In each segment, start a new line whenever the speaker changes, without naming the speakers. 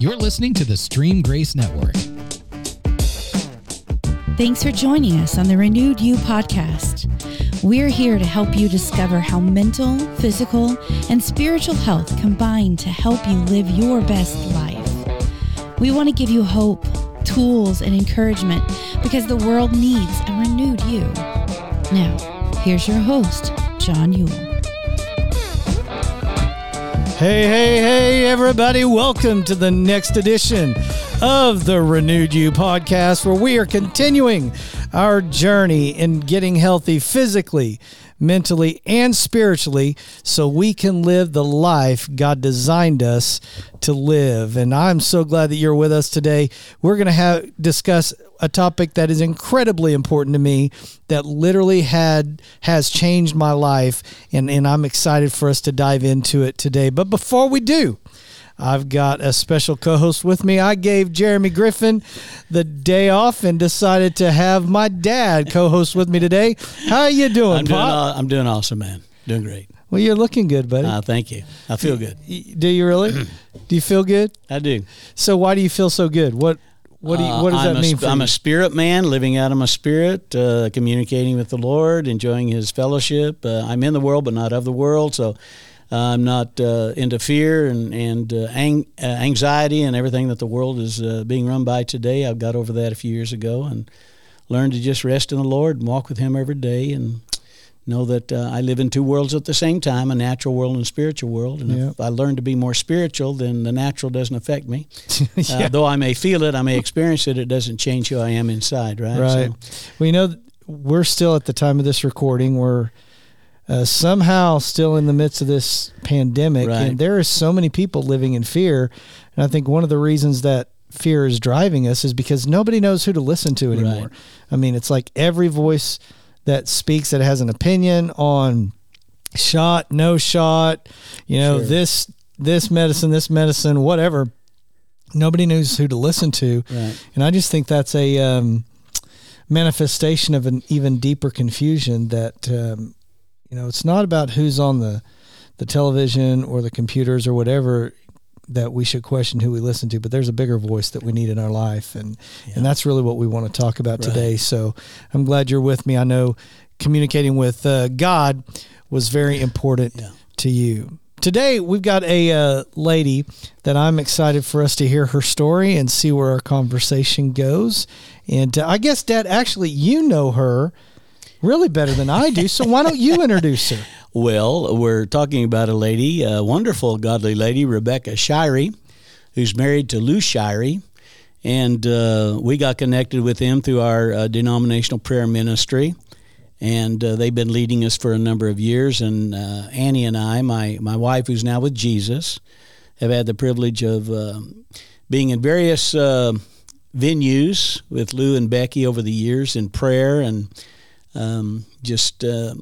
You're listening to the Stream Grace Network.
Thanks for joining us on the Renewed You podcast. We're here to help you discover how mental, physical, and spiritual health combine to help you live your best life. We want to give you hope, tools, and encouragement because the world needs a renewed you. Now, here's your host, John Ewell.
Hey, hey, hey, everybody. Welcome to the next edition of the Renewed You podcast, where we are continuing our journey in getting healthy physically, mentally, and spiritually so we can live the life God designed us to live. And I'm so glad that you're with us today. We're going to have discuss a topic that is incredibly important to me that literally had has changed my life and and I'm excited for us to dive into it today. But before we do, I've got a special co-host with me. I gave Jeremy Griffin the day off and decided to have my dad co-host with me today. How are you doing,
I'm doing,
Pop?
I'm doing awesome, man. Doing great.
well, you're looking good, buddy.
Uh, thank you. I feel good.
Do you really? do you feel good?
I do.
So why do you feel so good? What what do you,
Uh,
what does
I'm
that mean
sp-
for
I'm
you?
a spirit man, living out of my spirit, uh, communicating with the Lord, enjoying His fellowship. Uh, I'm in the world, but not of the world. So uh, I'm not uh, into fear and and uh, ang- uh, anxiety and everything that the world is uh, being run by today. I've got over that a few years ago and learned to just rest in the Lord and walk with Him every day and. Know that uh, I live in two worlds at the same time, a natural world and a spiritual world. And
Yep.
if I learn to be more spiritual, then the natural doesn't affect me.
Yeah.
Uh, though I may feel it, I may experience it, it doesn't change who I am inside, right?
Right.
So,
We know we're still at the time of this recording. We're uh, somehow still in the midst of this pandemic,
Right.
and there are so many people living in fear. And I think one of the reasons that fear is driving us is because nobody knows who to listen to anymore.
Right.
I mean, it's like every voice that speaks that has an opinion on shot, no shot, you know,
Sure.
this this medicine, this medicine, whatever. Nobody knows who to listen to.
right.
And I just think that's a um, manifestation of an even deeper confusion that, um, you know, it's not about who's on the, the television or the computers or whatever that we should question who we listen to, but there's a bigger voice that we need in our life. And, and that's really what we want to talk about
Right.
today. So I'm glad you're with me. I know communicating with uh, God was very important
Yeah.
to you. Today, we've got a uh, lady that I'm excited for us to hear her story and see where our conversation goes. And uh, I guess, Dad, actually, you know her really better than I do. So why don't you introduce her?
Well, we're talking about a lady, a wonderful, godly lady, Rebecca Shirey, who's married to Lou Shirey. And uh, we got connected with them through our uh, denominational prayer ministry. And uh, they've been leading us for a number of years. And uh, Annie and I, my, my wife, who's now with Jesus, have had the privilege of um being in various uh, venues with Lou and Becky over the years in prayer and um, just uh,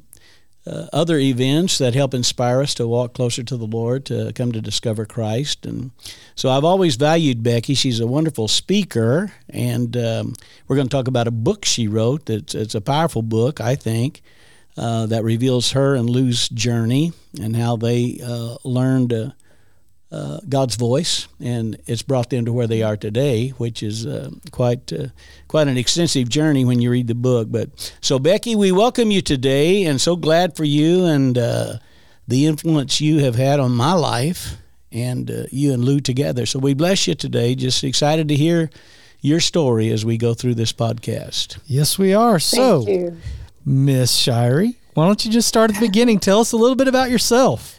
uh, other events that help inspire us to walk closer to the Lord, to come to discover Christ. And so I've always valued Becky. She's a wonderful speaker, and um, we're going to talk about a book she wrote. That's it's a powerful book, I think, uh, that reveals her and Lou's journey and how they uh, learned. Uh, God's voice, and it's brought them to where they are today, which is uh, quite uh, quite an extensive journey when you read the book. But so, Becky, we welcome you today, and so glad for you and uh, the influence you have had on my life, and uh, you and Lou together. So we bless you today. Just excited to hear your story as we go through this podcast.
Yes, we are. So, Miss Shirey, why don't you just start at the beginning? Tell us a little bit about yourself.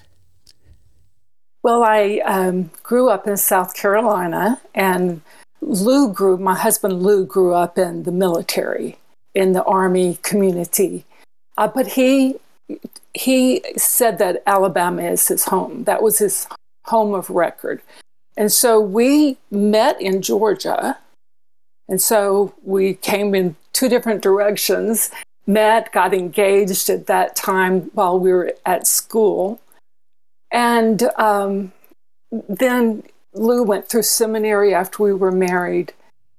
Well, I um, grew up in South Carolina, and Lou grew, my husband Lou grew up in the military, in the Army community. Uh, but he, he said that Alabama is his home. That was his home of record. And so we met in Georgia. And so we came in two different directions, met, got engaged at that time while we were at school. And um, then Lou went through seminary after we were married,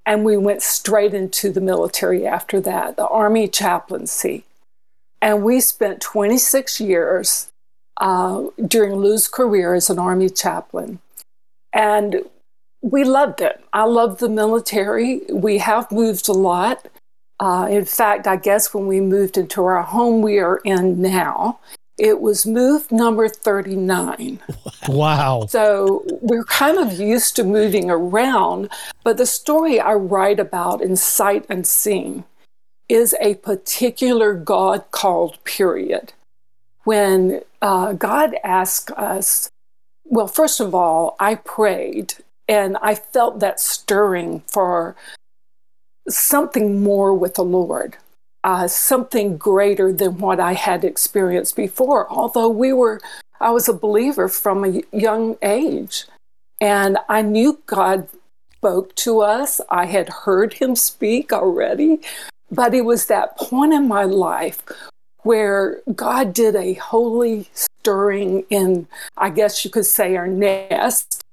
and we went straight into the military after that, the Army chaplaincy. And we spent 26 years uh, during Lou's career as an Army chaplain. And we loved it. I loved the military. We have moved a lot. Uh, in fact, I guess when we moved into our home we are in now, it was move number 39.
Wow.
So we're kind of used to moving around, but the story I write about in Sight Unseen is a particular God called period. When uh, God asked us, well, first of all, I prayed and I felt that stirring for something more with the Lord, uh, something greater than what I had experienced before. Although we were, I was a believer from a young age, and I knew God spoke to us. I had heard Him speak already, but it was that point in my life where God did a holy stirring in, I guess you could say, our nest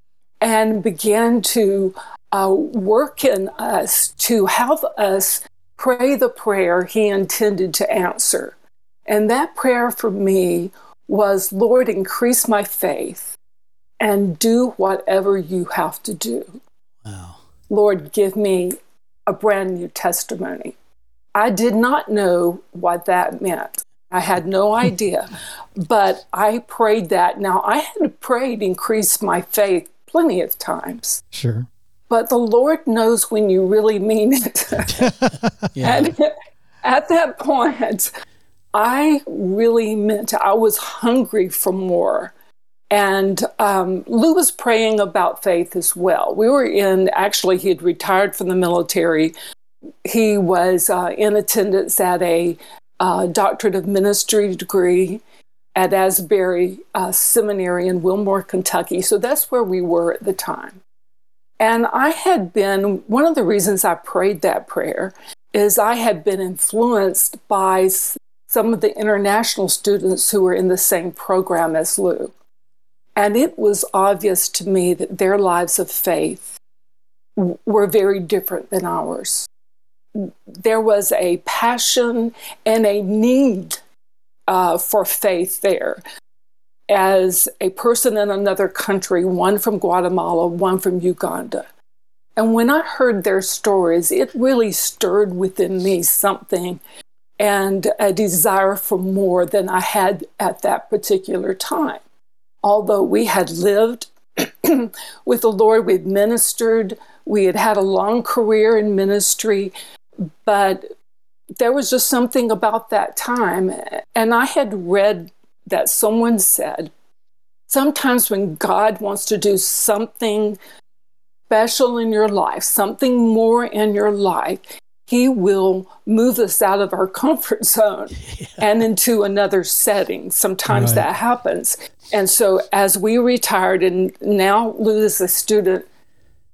and began to uh, work in us to have us pray the prayer he intended to answer. And that prayer for me was Lord, increase my faith and do whatever you have to do. Wow. Lord, give me a brand new testimony. I did not know what that meant. I had no idea, but I prayed that. Now, I had prayed to increase my faith plenty of times.
Sure.
But the Lord knows when you really mean it. yeah. And at that point, I really meant I was hungry for more. And um, Lou was praying about faith as well. We were in, actually, he had retired from the military. He was uh, in attendance at a uh, doctorate of ministry degree at Asbury uh, Seminary in Wilmore, Kentucky. So that's where we were at the time. And I had been, one of the reasons I prayed that prayer is I had been influenced by some of the international students who were in the same program as Lou. And it was obvious to me that their lives of faith were very different than ours. There was a passion and a need uh, for faith there as a person in another country, one from Guatemala, one from Uganda. And when I heard their stories, it really stirred within me something and a desire for more than I had at that particular time. Although we had lived with the Lord, we'd ministered, we had had a long career in ministry, but there was just something about that time. And I had read that someone said, sometimes when God wants to do something special in your life, something more in your life, he will move us out of our comfort zone yeah. and into another setting. Sometimes right. that happens. And so, as we retired, and now Lou is a student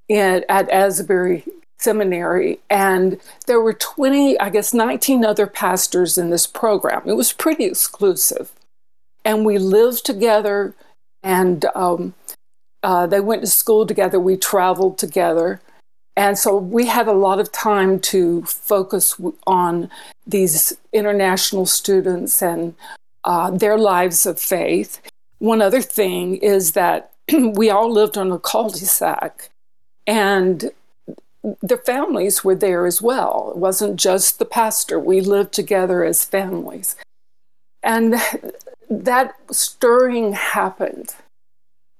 in, at Asbury seminary and there were 20 i guess 19 other pastors in this program it was pretty exclusive and we lived together and um, uh, they went to school together we traveled together and so we had a lot of time to focus on these international students and uh, their lives of faith one other thing is that we all lived on a cul-de-sac and the families were there as well. It wasn't just the pastor. We lived together as families. And that stirring happened.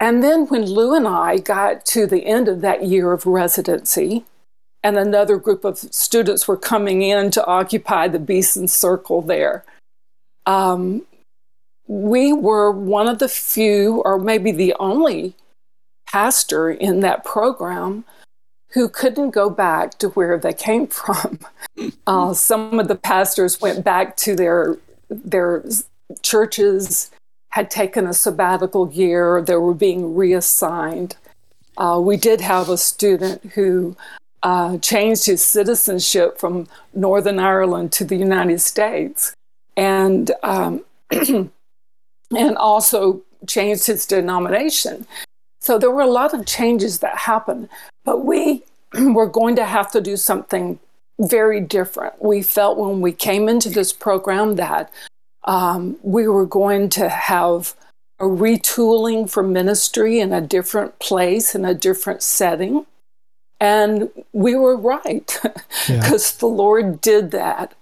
And then when Lou and I got to the end of that year of residency, and another group of students were coming in to occupy the Beeson Circle there, um, we were one of the few, or maybe the only pastor in that program who couldn't go back to where they came from. Uh, some of the pastors went back to their their churches, had taken a sabbatical year. They were being reassigned. Uh, we did have a student who uh, changed his citizenship from Northern Ireland to the United States, and um, and also changed his denomination. So there were a lot of changes that happened, but we were going to have to do something very different. We felt when we came into this program that um, we were going to have a retooling for ministry in a different place, in a different setting. And we were right because yeah. the Lord did that.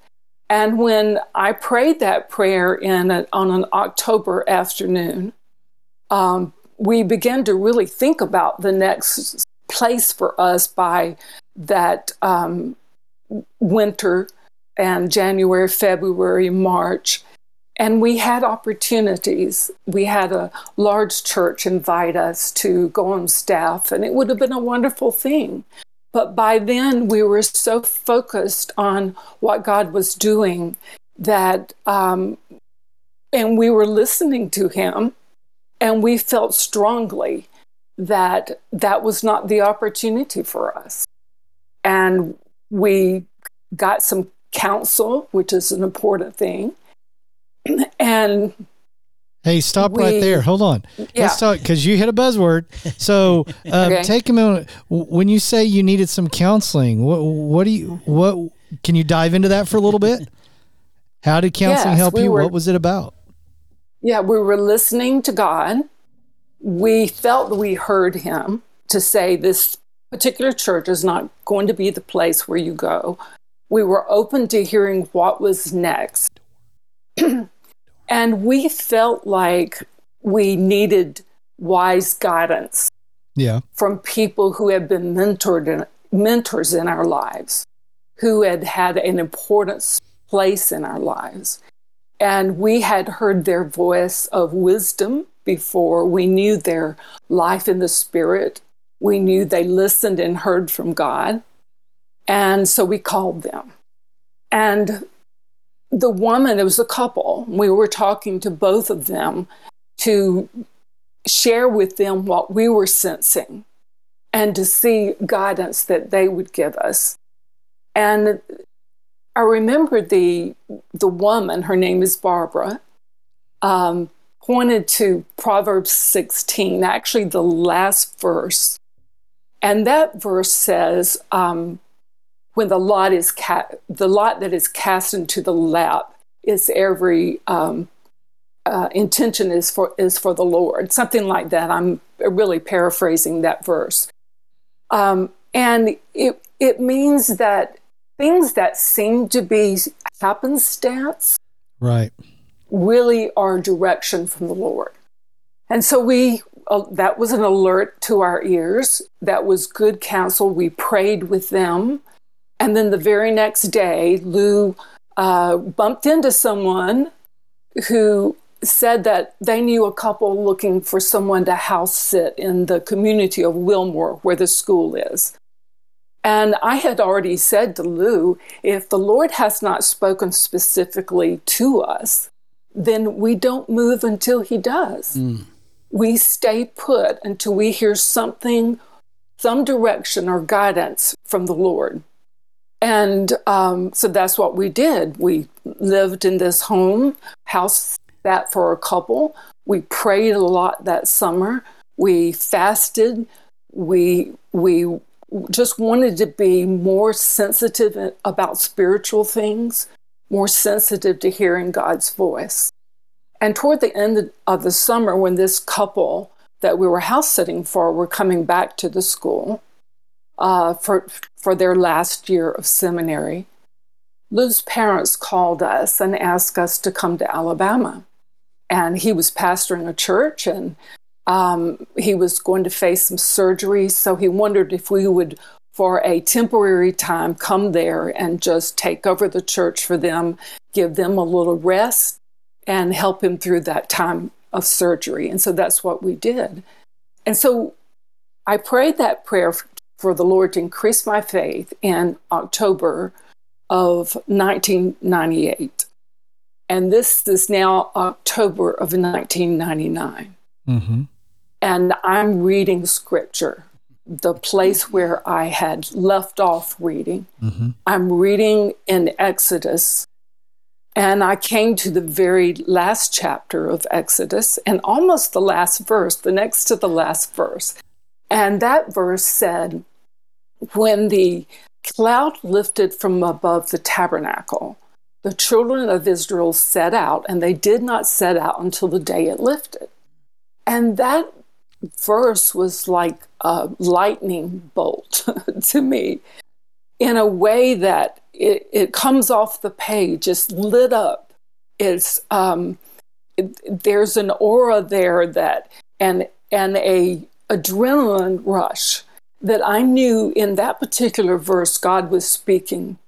And when I prayed that prayer in a, on an October afternoon, um, we began to really think about the next place for us by that um, winter and January, February, March. And we had opportunities. We had a large church invite us to go on staff, and it would have been a wonderful thing. But by then, we were so focused on what God was doing that, um, and we were listening to Him, and we felt strongly that that was not the opportunity for us. And we got some counsel, which is an important thing. And
Hey, stop we, right there. Hold on. Yeah. Let's talk because you hit a buzzword. So, uh, okay. take a minute. When you say you needed some counseling, what what do you what can you dive into that for a little bit? How did counseling yes, help we you? Were, what was it about?
Yeah, we were listening to God. We felt we heard Him to say this particular church is not going to be the place where you go. We were open to hearing what was next. And we felt like we needed wise guidance
yeah.
from people who had been mentored in, mentors in our lives, who had had an important place in our lives. And we had heard their voice of wisdom before. We knew their life in the Spirit. We knew they listened and heard from God. And so we called them. And the woman, it was a couple, we were talking to both of them to share with them what we were sensing and to see guidance that they would give us. And I remember the the woman, her name is Barbara, um, pointed to Proverbs 16, actually the last verse. And that verse says, um, when the lot is ca- the lot that is cast into the lap is every um, uh, intention is for is for the Lord, something like that. I'm really paraphrasing that verse, um, and it it means that things that seem to be happenstance,
right,
really are direction from the Lord, and so we. Uh, that was an alert to our ears. That was good counsel. We prayed with them. And then the very next day, Lou uh, bumped into someone who said that they knew a couple looking for someone to house sit in the community of Wilmore, where the school is. And I had already said to Lou, if the Lord has not spoken specifically to us, then we don't move until He does. Mm. We stay put until we hear something, some direction or guidance from the Lord. And um, so that's what we did. We lived in this home, house that for a couple. We prayed a lot that summer. We fasted. We we just wanted to be more sensitive about spiritual things, more sensitive to hearing God's voice. And toward the end of the summer, when this couple that we were house sitting for were coming back to the school, uh, for, for their last year of seminary, Lou's parents called us and asked us to come to Alabama. And he was pastoring a church and um, he was going to face some surgery. So he wondered if we would, for a temporary time, come there and just take over the church for them, give them a little rest, and help him through that time of surgery. And so that's what we did. And so I prayed that prayer for the Lord to increase my faith in October of 1998. And this is now October of 1999. Mm-hmm. And I'm reading scripture, the place where I had left off reading. Mm-hmm. I'm reading in Exodus. And I came to the very last chapter of Exodus and almost the last verse, the next to the last verse. And that verse said, when the cloud lifted from above the tabernacle, the children of Israel set out, and they did not set out until the day it lifted. And that verse was like a lightning bolt to me in a way that it, it comes off the page, it's lit up. It's um, it, there's an aura there that and and a adrenaline rush that I knew in that particular verse God was speaking.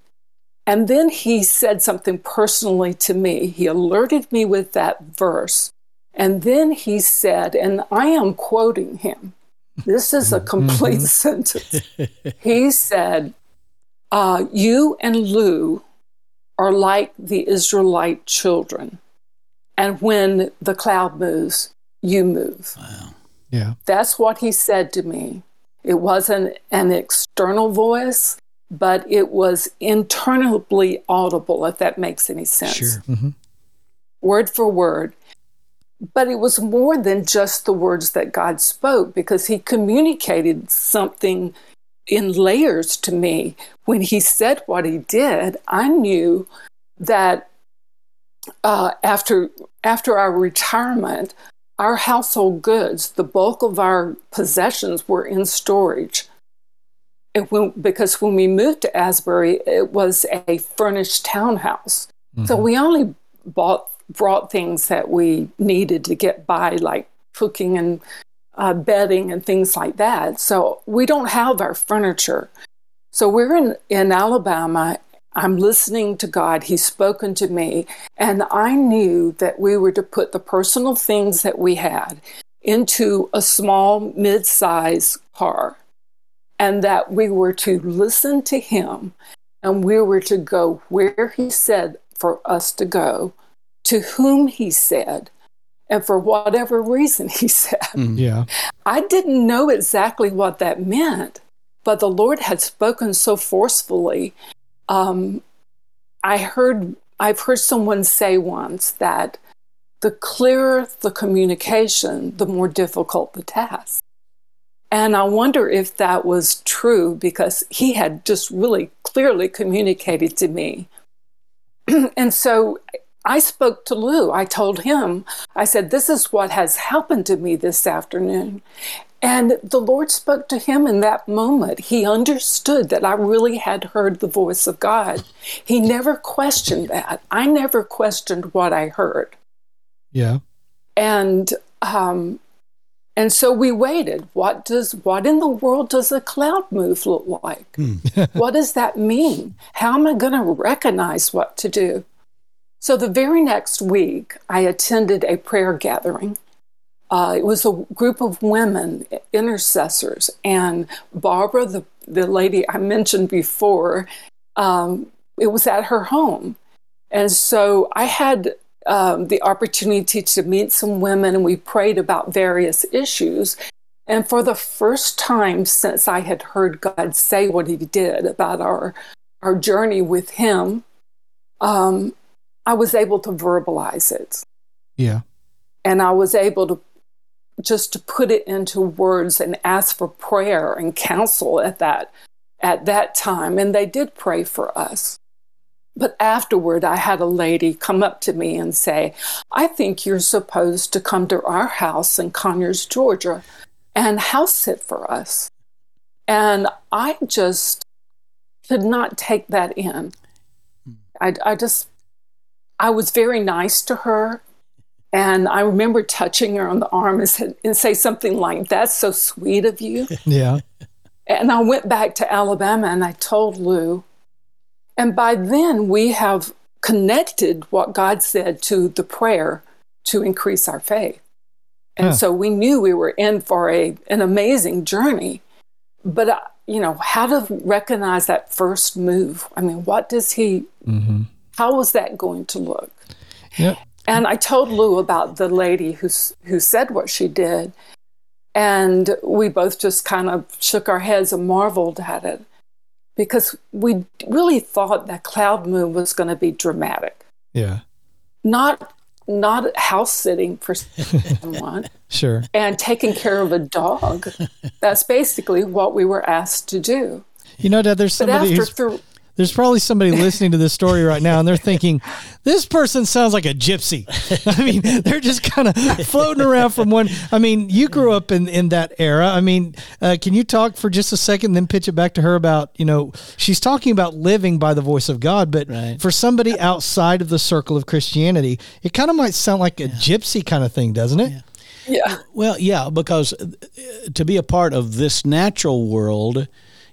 And then he said something personally to me. He alerted me with that verse. And then he said, and I am quoting him, this is a complete mm-hmm. sentence. He said, uh, You and Lou are like the Israelite children. And when the cloud moves, you move. Wow.
Yeah.
That's what he said to me. It wasn't an external voice, but it was internally audible, if that makes any sense.
Sure. Mm-hmm.
Word for word. But it was more than just the words that God spoke because he communicated something in layers to me. When he said what he did, I knew that uh, after after our retirement, our household goods, the bulk of our possessions were in storage. When, because when we moved to Asbury, it was a furnished townhouse. Mm-hmm. So we only bought brought things that we needed to get by, like cooking and uh, bedding and things like that. So we don't have our furniture. So we're in, in Alabama I'm listening to God. He's spoken to me. And I knew that we were to put the personal things that we had into a small, mid size car, and that we were to listen to Him and we were to go where He said for us to go, to whom He said, and for whatever reason He said.
Mm, yeah.
I didn't know exactly what that meant, but the Lord had spoken so forcefully um, I heard I've heard someone say once that the clearer the communication, the more difficult the task. And I wonder if that was true because he had just really clearly communicated to me. and so I spoke to Lou. I told him, I said, This is what has happened to me this afternoon. And the Lord spoke to him in that moment. He understood that I really had heard the voice of God. He never questioned that. I never questioned what I heard.
Yeah.
And um, and so we waited. What does what in the world does a cloud move look like? Hmm. what does that mean? How am I going to recognize what to do? So the very next week, I attended a prayer gathering uh, it was a group of women, intercessors, and Barbara, the, the lady I mentioned before, um, it was at her home. And so I had um, the opportunity to meet some women, and we prayed about various issues. And for the first time since I had heard God say what He did about our, our journey with Him, um, I was able to verbalize it.
Yeah.
And I was able to just to put it into words and ask for prayer and counsel at that at that time. And they did pray for us. But afterward i had a lady come up to me and say i think you're supposed to come to our house in conyers georgia and house sit for us. And i just could not take that in. Hmm. I, I just i was very nice to her and I remember touching her on the arm and, said, and say something like, That's so sweet of you.
Yeah.
And I went back to Alabama and I told Lou. And by then, we have connected what God said to the prayer to increase our faith. And huh. so we knew we were in for a, an amazing journey. But, uh, you know, how to recognize that first move? I mean, what does he, mm-hmm. How was that going to look?
Yeah.
And I told Lou about the lady who, who said what she did. And we both just kind of shook our heads and marveled at it because we really thought that Cloud Moon was going to be dramatic.
Yeah.
Not not house sitting for someone.
sure.
And taking care of a dog. That's basically what we were asked to do.
You know, Dad, there's somebody who's, there's there's probably somebody listening to this story right now and they're thinking, this person sounds like a gypsy. I mean, they're just kind of floating around from one. I mean, you grew up in, in that era. I mean, uh, can you talk for just a second, then pitch it back to her about, you know, she's talking about living by the voice of God, but
Right.
for somebody outside of the circle of Christianity, it kind of might sound like a gypsy kind of thing, doesn't it?
Yeah.
Well, yeah, because uh, to be a part of this natural world,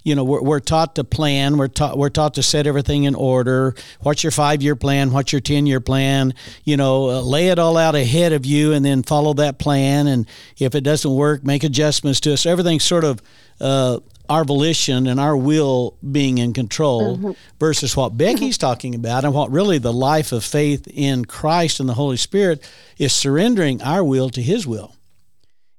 you know, we're, we're taught to plan. We're taught we're taught to set everything in order. What's your five year plan? What's your ten year plan? You know, uh, lay it all out ahead of you, and then follow that plan. And if it doesn't work, make adjustments to it. So everything's sort of uh, our volition and our will being in control versus what Becky's talking about and what really the life of faith in Christ and the Holy Spirit is surrendering our will to His will.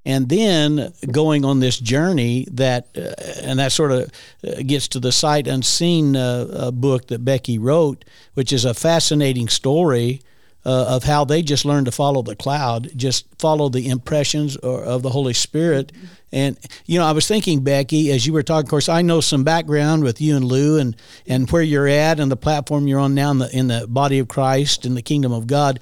And then going on this journey that, uh, and that sort of uh, gets to the sight unseen uh, uh, book that Becky wrote, which is a fascinating story uh, of how they just learned to follow the cloud, just follow the impressions or, of the Holy Spirit. And you know, I was thinking, Becky, as you were talking. Of course, I know some background with you and Lou, and and where you're at, and the platform you're on now in the in the body of Christ in the kingdom of God.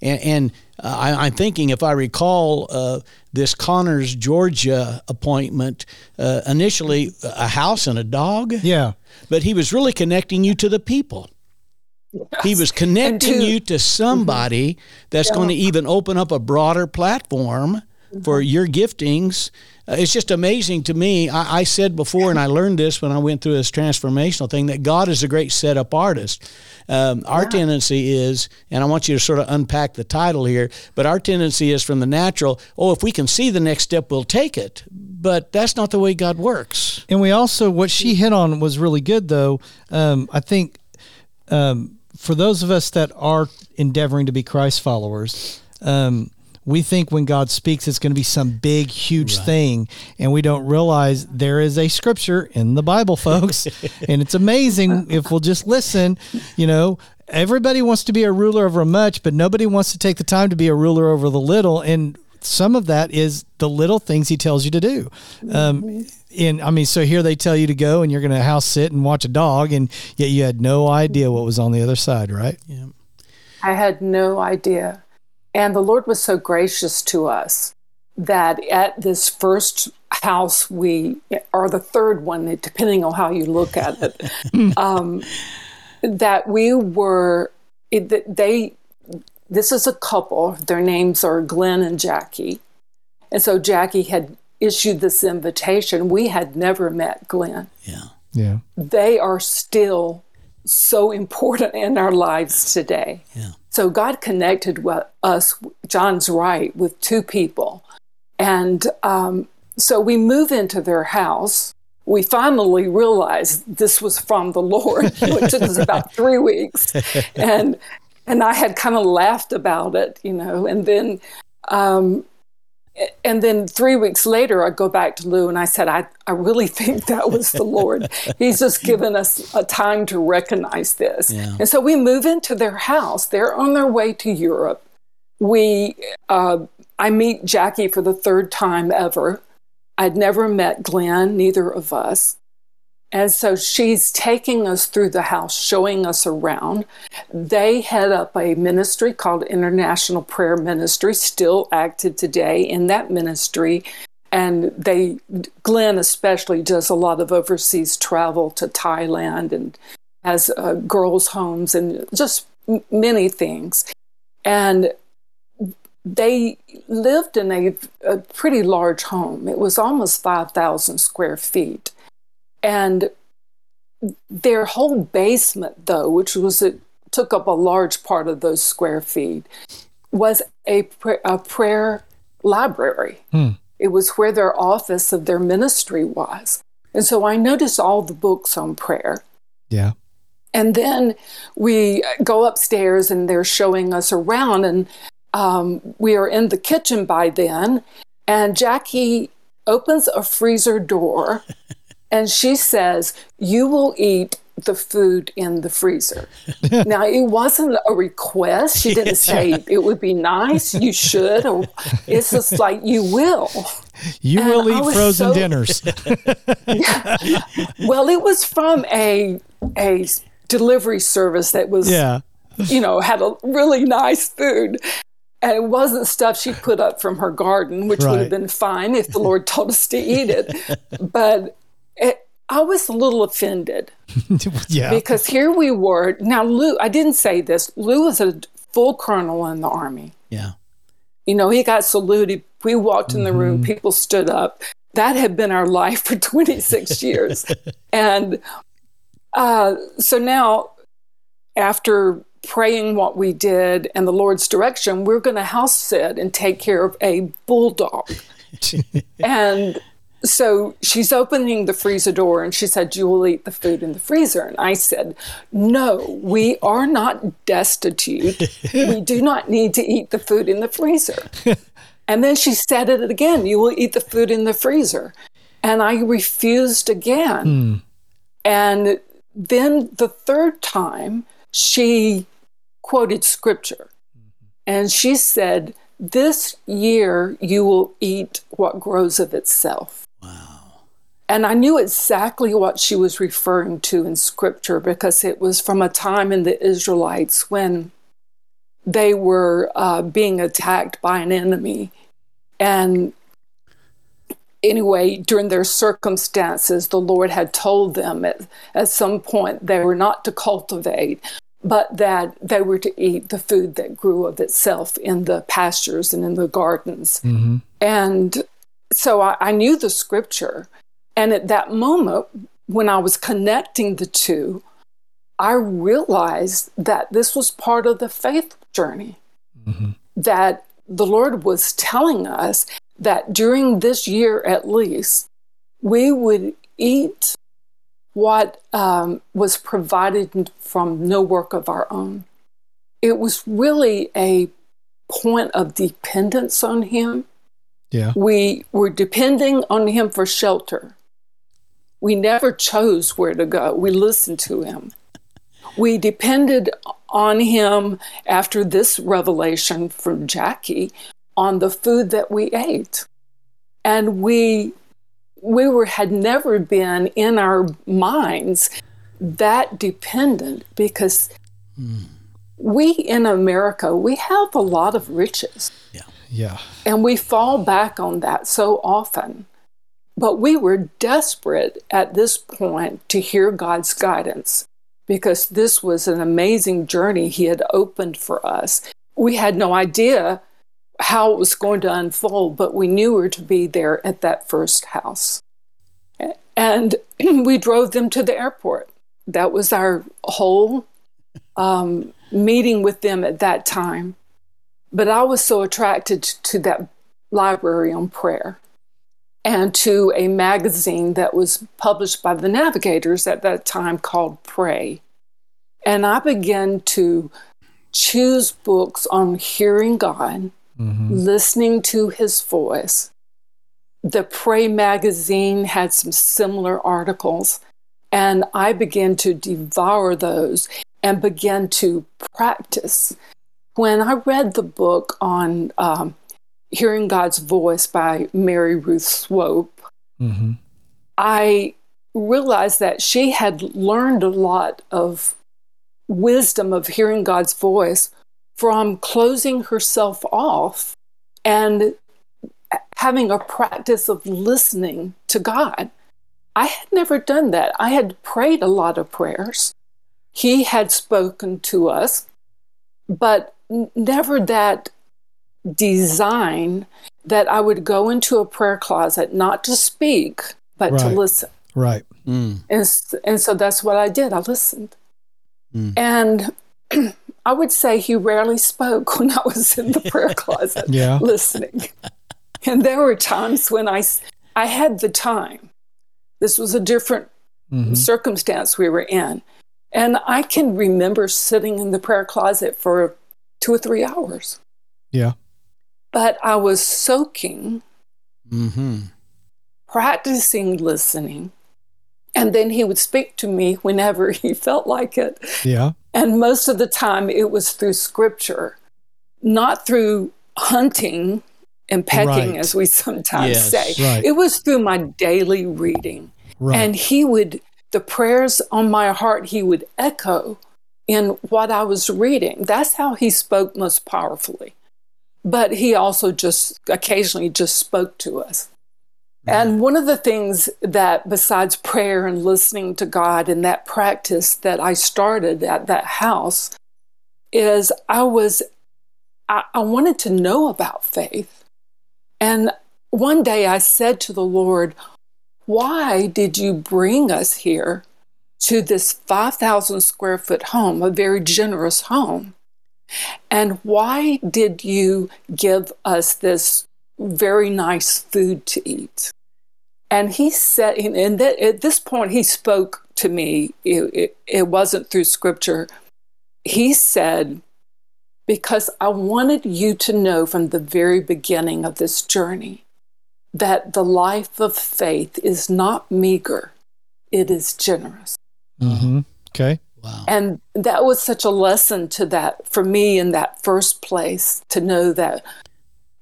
And, and uh, I, I'm thinking, if I recall, uh, this Conyers, Georgia appointment, uh, initially a house and a dog,
Yeah.
but he was really connecting you to the people. He was connecting
to-
you to somebody that's going to even open up a broader platform for your giftings. Uh, it's just amazing to me. I, I said before, and I learned this when I went through this transformational thing, that God is a great setup artist. Um, our tendency is, and I want you to sort of unpack the title here, but our tendency is from the natural, oh, if we can see the next step, we'll take it. But that's not the way God works.
And we also, what she hit on was really good, though. Um, I think um, for those of us that are endeavoring to be Christ followers, um, we think when God speaks, it's going to be some big, huge thing. And we don't realize there is a scripture in the Bible, folks. and it's amazing if we'll just listen. You know, everybody wants to be a ruler over much, but nobody wants to take the time to be a ruler over the little. And some of that is the little things he tells you to do. Um, and I mean, so here they tell you to go and you're going to house sit and watch a dog, and yet you had no idea what was on the other side, right? Yeah.
I had no idea. And the Lord was so gracious to us that at this first house we or the third one depending on how you look at it um, that we were it, they this is a couple their names are glenn and jackie and so jackie had issued this invitation we had never met glenn
Yeah.
Yeah.
they are still so important in our lives today.
Yeah.
So God connected us, John's right, with two people. And um, so we move into their house. We finally realized this was from the Lord. took us about three weeks. And and I had kind of laughed about it, you know, and then um, and then three weeks later, I go back to Lou and I said, I, I really think that was the Lord. He's just given us a time to recognize this.
Yeah.
And so we move into their house. They're on their way to Europe. We, uh, I meet Jackie for the third time ever. I'd never met Glenn, neither of us. And so she's taking us through the house, showing us around. They head up a ministry called International Prayer Ministry, still active today in that ministry. And they, Glenn especially, does a lot of overseas travel to Thailand and has uh, girls' homes and just many things. And they lived in a, a pretty large home. It was almost 5,000 square feet. And their whole basement, though, which was it took up a large part of those square feet, was a, pr- a prayer library. It was where their office of their ministry was. And so I noticed all the books on prayer.
Yeah.
And then we go upstairs and they're showing us around, and um, we are in the kitchen by then. And Jackie opens a freezer door and she says, You will eat the food in the freezer. now, it wasn't a request. She didn't say it would be nice, you should, or it's just like, You will.
You
And
will eat frozen
so-
dinners.
Well, it was from a a delivery service that was,
Yeah.
you know, had a really nice food. And it wasn't stuff she put up from her garden, which would have been fine if the Lord told us to eat it. But it, I was a little offended
yeah.
because here we were. Now, Lou, I didn't say this. Lou was a full colonel in the army.
Yeah.
You know, he got saluted. We walked in the room, people stood up. That had been our life for 26 years. and uh, so now, after praying what we did and the Lord's direction, we're going to house sit and take care of a bulldog. and so she's opening the freezer door and she said, You will eat the food in the freezer. And I said, No, we are not destitute. we do not need to eat the food in the freezer. and then she said it again You will eat the food in the freezer. And I refused again. Hmm. And then the third time, she quoted scripture. And she said, This year you will eat what grows of itself. And I knew exactly what she was referring to in scripture because it was from a time in the Israelites when they were uh, being attacked by an enemy. And anyway, during their circumstances, the Lord had told them at, at some point they were not to cultivate, but that they were to eat the food that grew of itself in the pastures and in the gardens. And so I, I knew the scripture. And at that moment, when I was connecting the two, I realized that this was part of the faith journey. That the Lord was telling us that during this year at least, we would eat what um, was provided from no work of our own. It was really a point of dependence on Him.
Yeah.
We were depending on Him for shelter. We never chose where to go, we listened to Him. We depended on Him after this revelation from Jackie on the food that we ate. And we we were had never been in our minds that dependent because hmm. we in America we have a lot of riches
Yeah.
and we fall back on that so often. But we were desperate at this point to hear God's guidance because this was an amazing journey He had opened for us. We had no idea how it was going to unfold, but we knew we were to be there at that first house. And we drove them to the airport. That was our whole um, meeting with them at that time. But I was so attracted to that library on prayer and to a magazine that was published by the Navigators at that time called Pray. And I began to choose books on hearing God, listening to his voice. The Pray magazine had some similar articles, and I began to devour those and began to practice when I read the book on um, Hearing God's Voice by Mary Ruth Swope,
hmm
I realized that she had learned a lot of wisdom of hearing God's voice from closing herself off and having a practice of listening to God. I had never done that. I had prayed a lot of prayers. He had spoken to us, but never that design that I would go into a prayer closet not to speak, but to listen.
Right.
Mm.
And, and so that's what I did. I listened.
Mm.
And I would say he rarely spoke when I was in the prayer closet
Yeah.
listening. And there were times when I, I had the time. This was a different
Mhm.
circumstance we were in. And I can remember sitting in the prayer closet for two or three hours.
Yeah.
But I was soaking,
Mm-hmm.
practicing listening. And then he would speak to me whenever he felt like it.
Yeah.
And most of the time it was through scripture, not through hunting and pecking,
Right.
as we sometimes
Yes.
say.
Right.
It was through my daily reading.
Right.
And he would the prayers on my heart, he would echo in what I was reading. That's how he spoke most powerfully. But he also just occasionally just spoke to us. Mm-hmm. And one of the things that, besides prayer and listening to God and that practice that I started at that house, is I was, I, I wanted to know about faith. And one day I said to the Lord, Why did you bring us here to this 5,000 square foot home, a very generous home? And why did you give us this very nice food to eat? And he said, and that, at this point, he spoke to me. It, it, it wasn't through scripture. He said, because I wanted you to know from the very beginning of this journey that the life of faith is not meager, it is generous.
Mm-hmm. Okay.
Wow.
And that was such a lesson to that for me in that first place to know that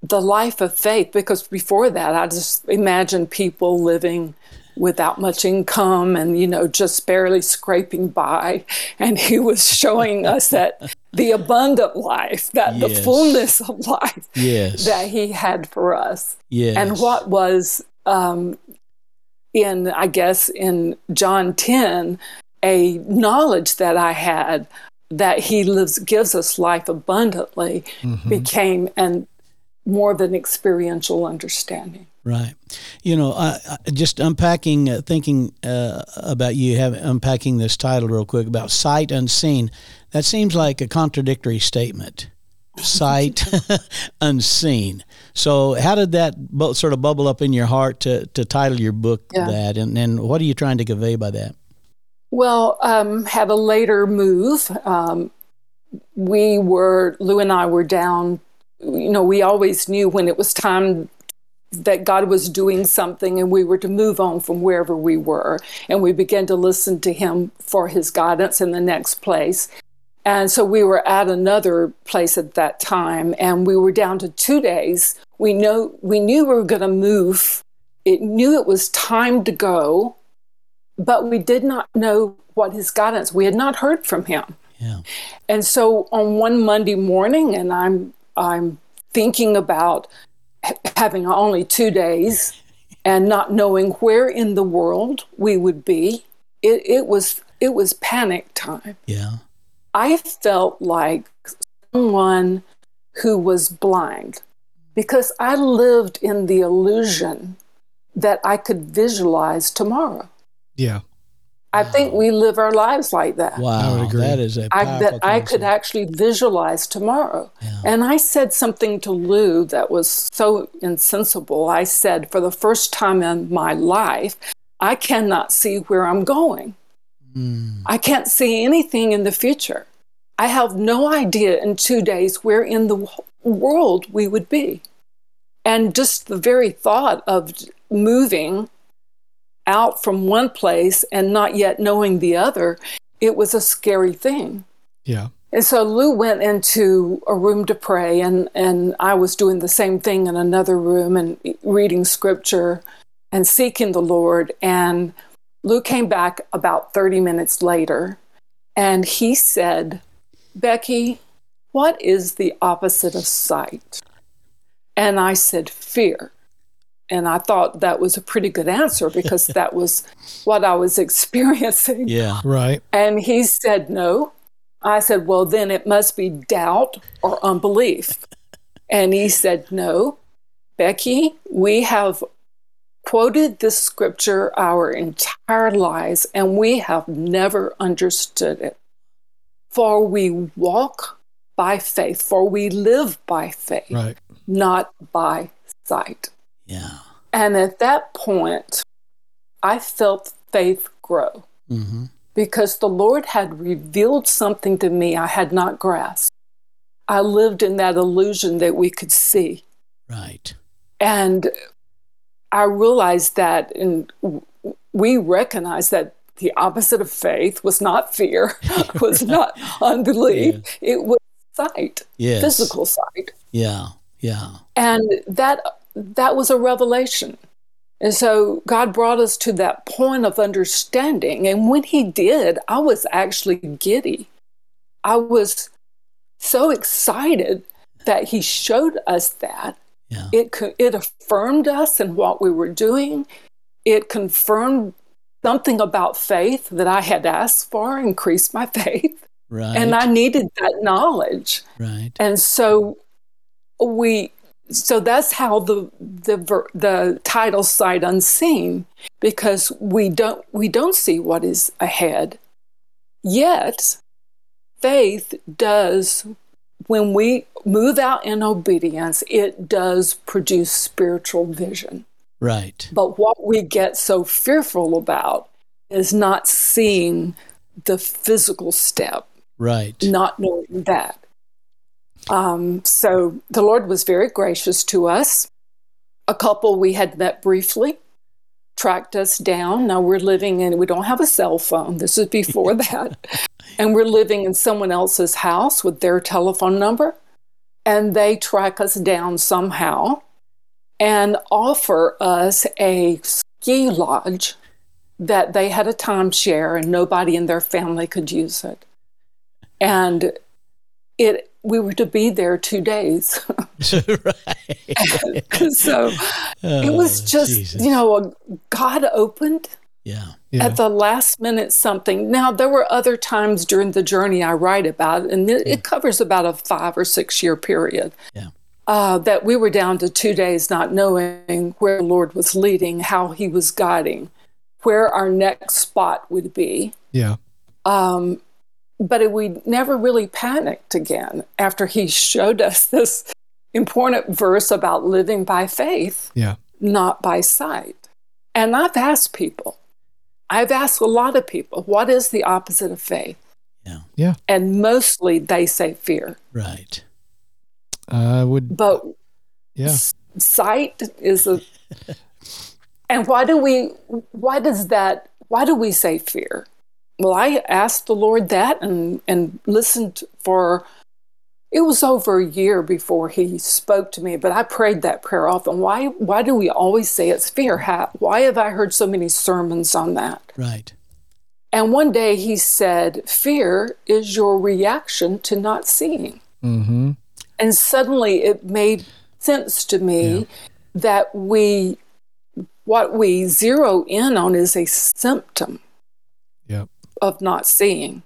the life of faith, because before that, I just imagined people living without much income and, you know, just barely scraping by. And he was showing us that the abundant life, that
Yes.
the fullness of life
Yes.
that he had for us.
yes.
And what was um, in, I guess, in John 10, a knowledge that I had that he lives, gives us life abundantly
Mm-hmm.
became and more than experiential understanding.
Right. You know, I, I, just unpacking, uh, thinking uh, about you, have, unpacking this title real quick about sight unseen. That seems like a contradictory statement. Sight unseen. So, how did that bu- sort of bubble up in your heart to, to title your book
Yeah.
that? And, and what are you trying to convey by that?
Well, um, had a later move. Um, we were, Lou and I were down, you know, we always knew when it was time that God was doing something and we were to move on from wherever we were. And we began to listen to Him for His guidance in the next place. And so we were at another place at that time and we were down to two days. We know we knew we were going to move. It knew it was time to go but we did not know what his guidance we had not heard from him
Yeah.
and so on one monday morning and i'm i'm thinking about ha- having only two days and not knowing where in the world we would be it, it was it was panic time
Yeah.
I felt like someone who was blind because I lived in the illusion that I could visualize tomorrow.
Yeah.
I think we live our lives like that.
Wow.
would agree.
That is a
I,
powerful
that I could actually visualize tomorrow.
Yeah.
And I said something to Lou that was so insensible. I said, for the first time in my life, I cannot see where I'm going.
Mm.
I can't see anything in the future. I have no idea in two days where in the world we would be. And just the very thought of moving out from one place and not yet knowing the other, it was a scary thing.
Yeah.
And so Lou went into a room to pray, and, and I was doing the same thing in another room and reading scripture and seeking the Lord. And Lou came back about 30 minutes later, and he said, Becky, what is the opposite of sight? And I said, fear. And I thought that was a pretty good answer because that was what I was experiencing.
Yeah.
Right.
And he said, No. I said, Well, then it must be doubt or unbelief. And he said, No. Becky, we have quoted this scripture our entire lives and we have never understood it. For we walk by faith, for we live by faith,
Right.
not by sight.
Yeah.
And at that point, I felt faith grow
Mm-hmm.
because the Lord had revealed something to me I had not grasped. I lived in that illusion that we could see.
Right.
And I realized that, and we recognized that the opposite of faith was not fear, was not unbelief, it was sight,
Yes.
physical sight.
Yeah. Yeah.
And that that was a revelation. And so God brought us to that point of understanding. And when He did, I was actually giddy. I was so excited that He showed us that.
Yeah.
It, it affirmed us in what we were doing. It confirmed something about faith that I had asked for, increased my faith.
Right.
And I needed that knowledge.
right.
And so we so that's how the the the title sight unseen because we don't we don't see what is ahead. Yet faith does when we move out in obedience, it does produce spiritual vision.
Right.
But what we get so fearful about is not seeing the physical step,
Right.
not knowing that. Um, so the Lord was very gracious to us. A couple we had met briefly tracked us down. Now we're living in, we don't have a cell phone. This is before that. And we're living in someone else's house with their telephone number. And they track us down somehow and offer us a ski lodge that they had a timeshare and nobody in their family could use it. And it we were to be there two days.
right.
so it was
Oh,
just,
Jesus.
you know, God opened
Yeah.
Yeah.
at the last minute something. Now, there were other times during the journey I write about, and it, it covers about a five or six year period.
Yeah.
Uh, that we were down to two days not knowing where the Lord was leading, how He was guiding, where our next spot would be.
yeah.
Um, but it, we never really panicked again after He showed us this important verse about living by faith
Yeah.
not by sight. And I've asked people, I've asked a lot of people, what is the opposite of faith?
Yeah.
Yeah.
And mostly they say fear.
Right.
I would.
But
Yeah.
sight is a. and why do we, why does that, why do we say fear? Well, I asked the Lord that and, and listened for, it was over a year before he spoke to me, but I prayed that prayer often. Why, why do we always say it's fear? How, why have I heard so many sermons on that?
Right.
And one day he said, Fear is your reaction to not seeing.
Mm-hmm.
And suddenly it made sense to me that we, what we zero in on is a symptom. Of not seeing.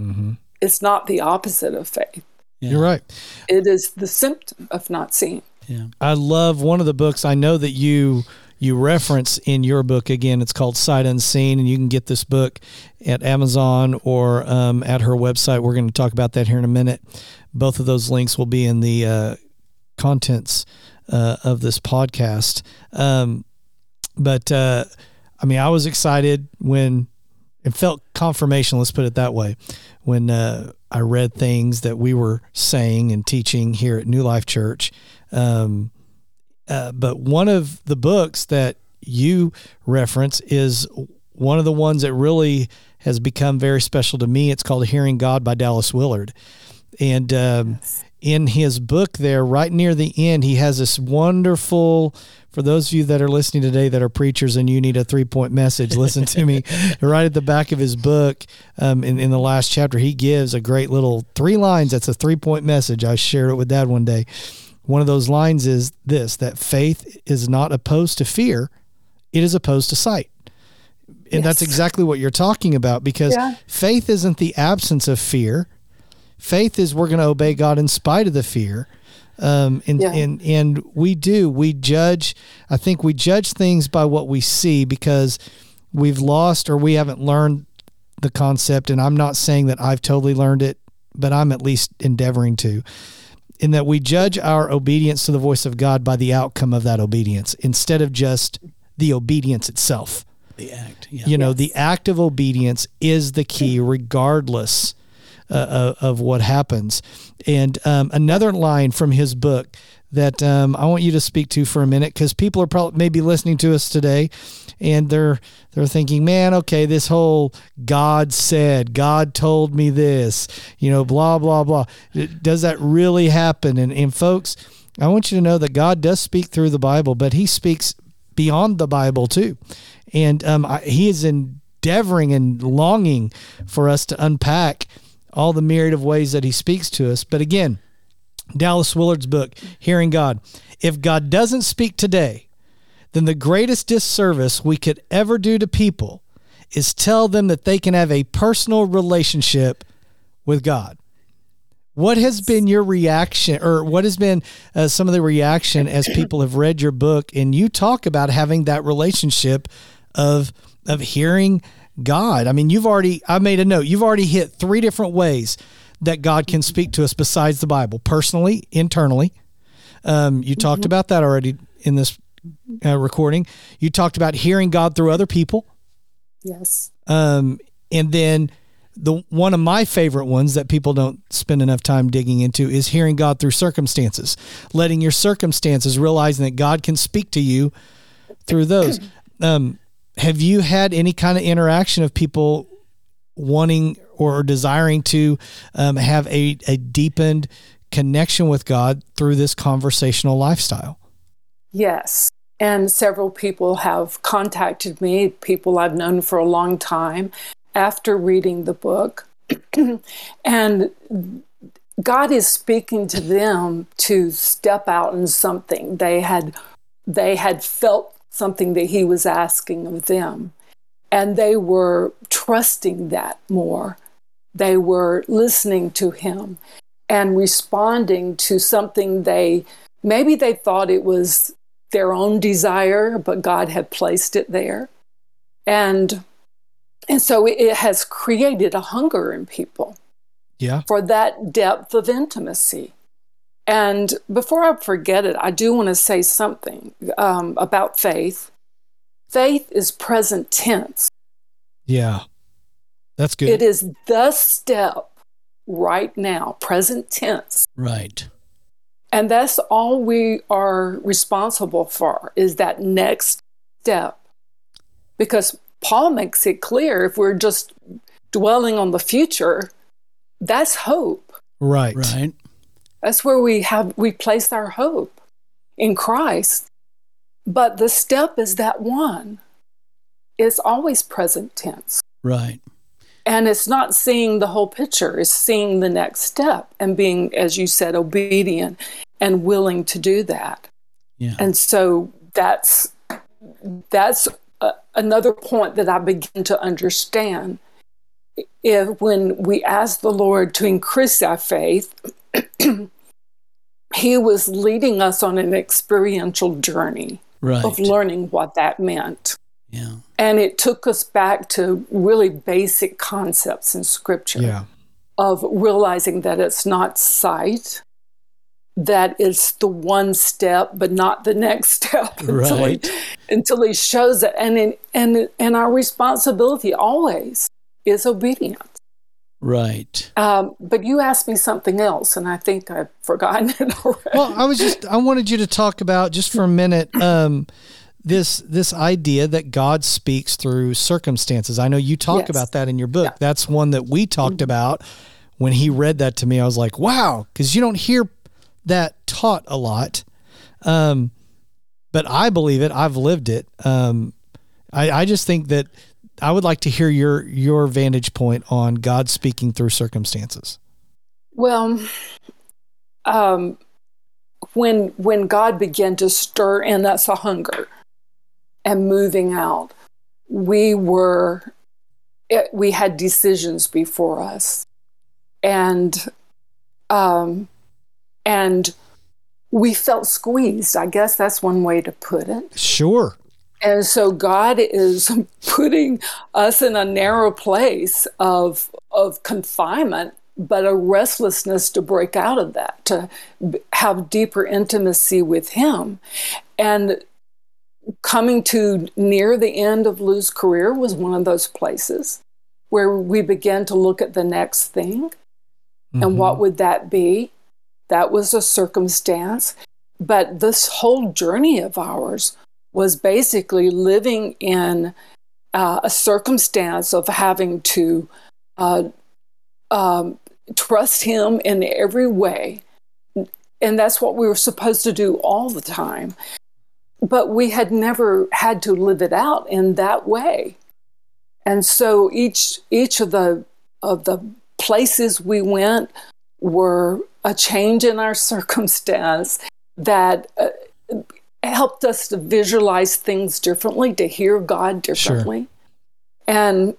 Mm-hmm.
It's not the opposite of faith,
Yeah.
You're right.
it is the symptom of not seeing.
Yeah.
I love one of the books I know that you you reference in your book again. It's called Sight Unseen, and you can get this book at Amazon or um, at her website. We're going to talk about that here in a minute. Both of those links will be in the uh, contents uh, of this podcast. Um, but uh, I mean, I was excited when it felt confirmation. Let's put it that way. When uh, I read things that we were saying and teaching here at New Life Church. Um, uh, but one of the books that you reference is one of the ones that really has become very special to me. It's called Hearing God by Dallas Willard. And um, in his book, there, right near the end, he has this wonderful. For those of you that are listening today that are preachers and you need a three point message, listen to me. right at the back of his book, um, in, in the last chapter, he gives a great little three lines. That's a three point message. I shared it with Dad one day. One of those lines is this that faith is not opposed to fear, it is opposed to sight. And that's exactly what you're talking about because
Yeah.
faith isn't the absence of fear. Faith is we're going to obey God in spite of the fear. Um, and,
Yeah.
and, and we do, we judge, I think we judge things by what we see because we've lost or we haven't learned the concept. And I'm not saying that I've totally learned it, but I'm at least endeavoring to in that we judge our obedience to the voice of God by the outcome of that obedience instead of just the obedience itself.
The act. Yeah.
You know, the act of obedience is the key, regardless uh, of, of what happens. And um, another line from his book that um, I want you to speak to for a minute because people are probably maybe listening to us today, and they're they're thinking, man, okay, this whole God said, God told me this, you know, blah blah blah. Does that really happen? And and folks, I want you to know that God does speak through the Bible, but He speaks beyond the Bible too, and um, I, he is endeavoring and longing for us to unpack all the myriad of ways that he speaks to us. But again, Dallas Willard's book, Hearing God. If God doesn't speak today, then the greatest disservice we could ever do to people is tell them that they can have a personal relationship with God. What has been your reaction, or what has been uh, some of the reaction as people have read your book and you talk about having that relationship of of hearing God? I mean, you've already I made a note. You've already hit three different ways that God can speak to us besides the Bible, personally, internally. Um, you talked mm-hmm. about that already in this uh, recording. You talked about hearing God through other people.
Yes.
Um, and then the one of my favorite ones that people don't spend enough time digging into is hearing God through circumstances, letting your circumstances realizing that God can speak to you through those. Um, have you had any kind of interaction of people wanting or desiring to um, have a, a deepened connection with God through this conversational lifestyle?
Yes. And several people have contacted me, people I've known for a long time, after reading the book. and God is speaking to them to step out in something. They had they had felt something that he was asking of them. And they were trusting that more. They were listening to him and responding to something they maybe they thought it was their own desire, but God had placed it there. And and so it has created a hunger in people.
Yeah.
For that depth of intimacy. And before I forget it, I do want to say something um, about faith. Faith is present tense.
Yeah. That's good.
It is the step right now, present tense.
Right.
And that's all we are responsible for is that next step. Because Paul makes it clear if we're just dwelling on the future, that's hope.
Right.
Right.
That's where we have we place our hope in Christ. But the step is that one. It's always present tense.
Right.
And it's not seeing the whole picture, it's seeing the next step and being, as you said, obedient and willing to do that.
Yeah.
And so that's that's a, another point that I begin to understand. If when we ask the Lord to increase our faith, He was leading us on an experiential journey
right.
of learning what that meant.
Yeah.
And it took us back to really basic concepts in scripture
yeah.
of realizing that it's not sight, that it's the one step, but not the next step until,
right.
he, until he shows it. And, in, and, and our responsibility always is obedience.
Right.
Um, but you asked me something else, and I think I've forgotten it already.
Well, I was just, I wanted you to talk about just for a minute. Um, this this idea that God speaks through circumstances. I know you talk yes. about that in your book. Yeah. That's one that we talked mm-hmm. about when he read that to me. I was like, wow, because you don't hear that taught a lot. Um, but I believe it. I've lived it. Um, I, I just think that I would like to hear your your vantage point on God speaking through circumstances.
Well, um, when when God began to stir in us a hunger, and moving out, we were, it, we had decisions before us. And, um, and we felt squeezed. I guess that's one way to put it.
Sure.
And so God is putting us in a narrow place of, of confinement, but a restlessness to break out of that, to have deeper intimacy with Him. And coming to near the end of Lou's career was one of those places where we began to look at the next thing. Mm-hmm. And what would that be? That was a circumstance. But this whole journey of ours was basically living in uh, a circumstance of having to uh, um, trust Him in every way. And that's what we were supposed to do all the time. but we had never had to live it out in that way. And so each each of the of the places we went were a change in our circumstance that uh, helped us to visualize things differently, to hear God differently. Sure.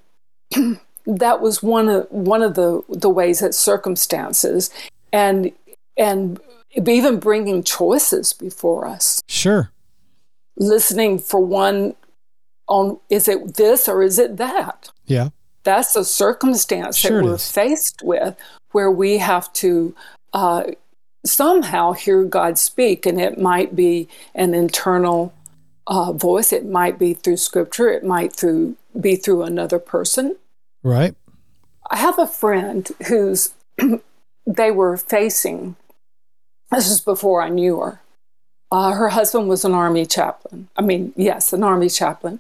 And that was one of one of the the ways that circumstances and and even bringing choices before us.
Sure.
Listening for one on is it this or is it that?
Yeah.
That's a circumstance sure that we're faced with where we have to uh, somehow hear God speak, and it might be an internal uh, voice, it might be through scripture, it might through be through another person.
Right.
I have a friend who's they were facing. This is before I knew her. Uh, her husband was an army chaplain. I mean, yes, an army chaplain.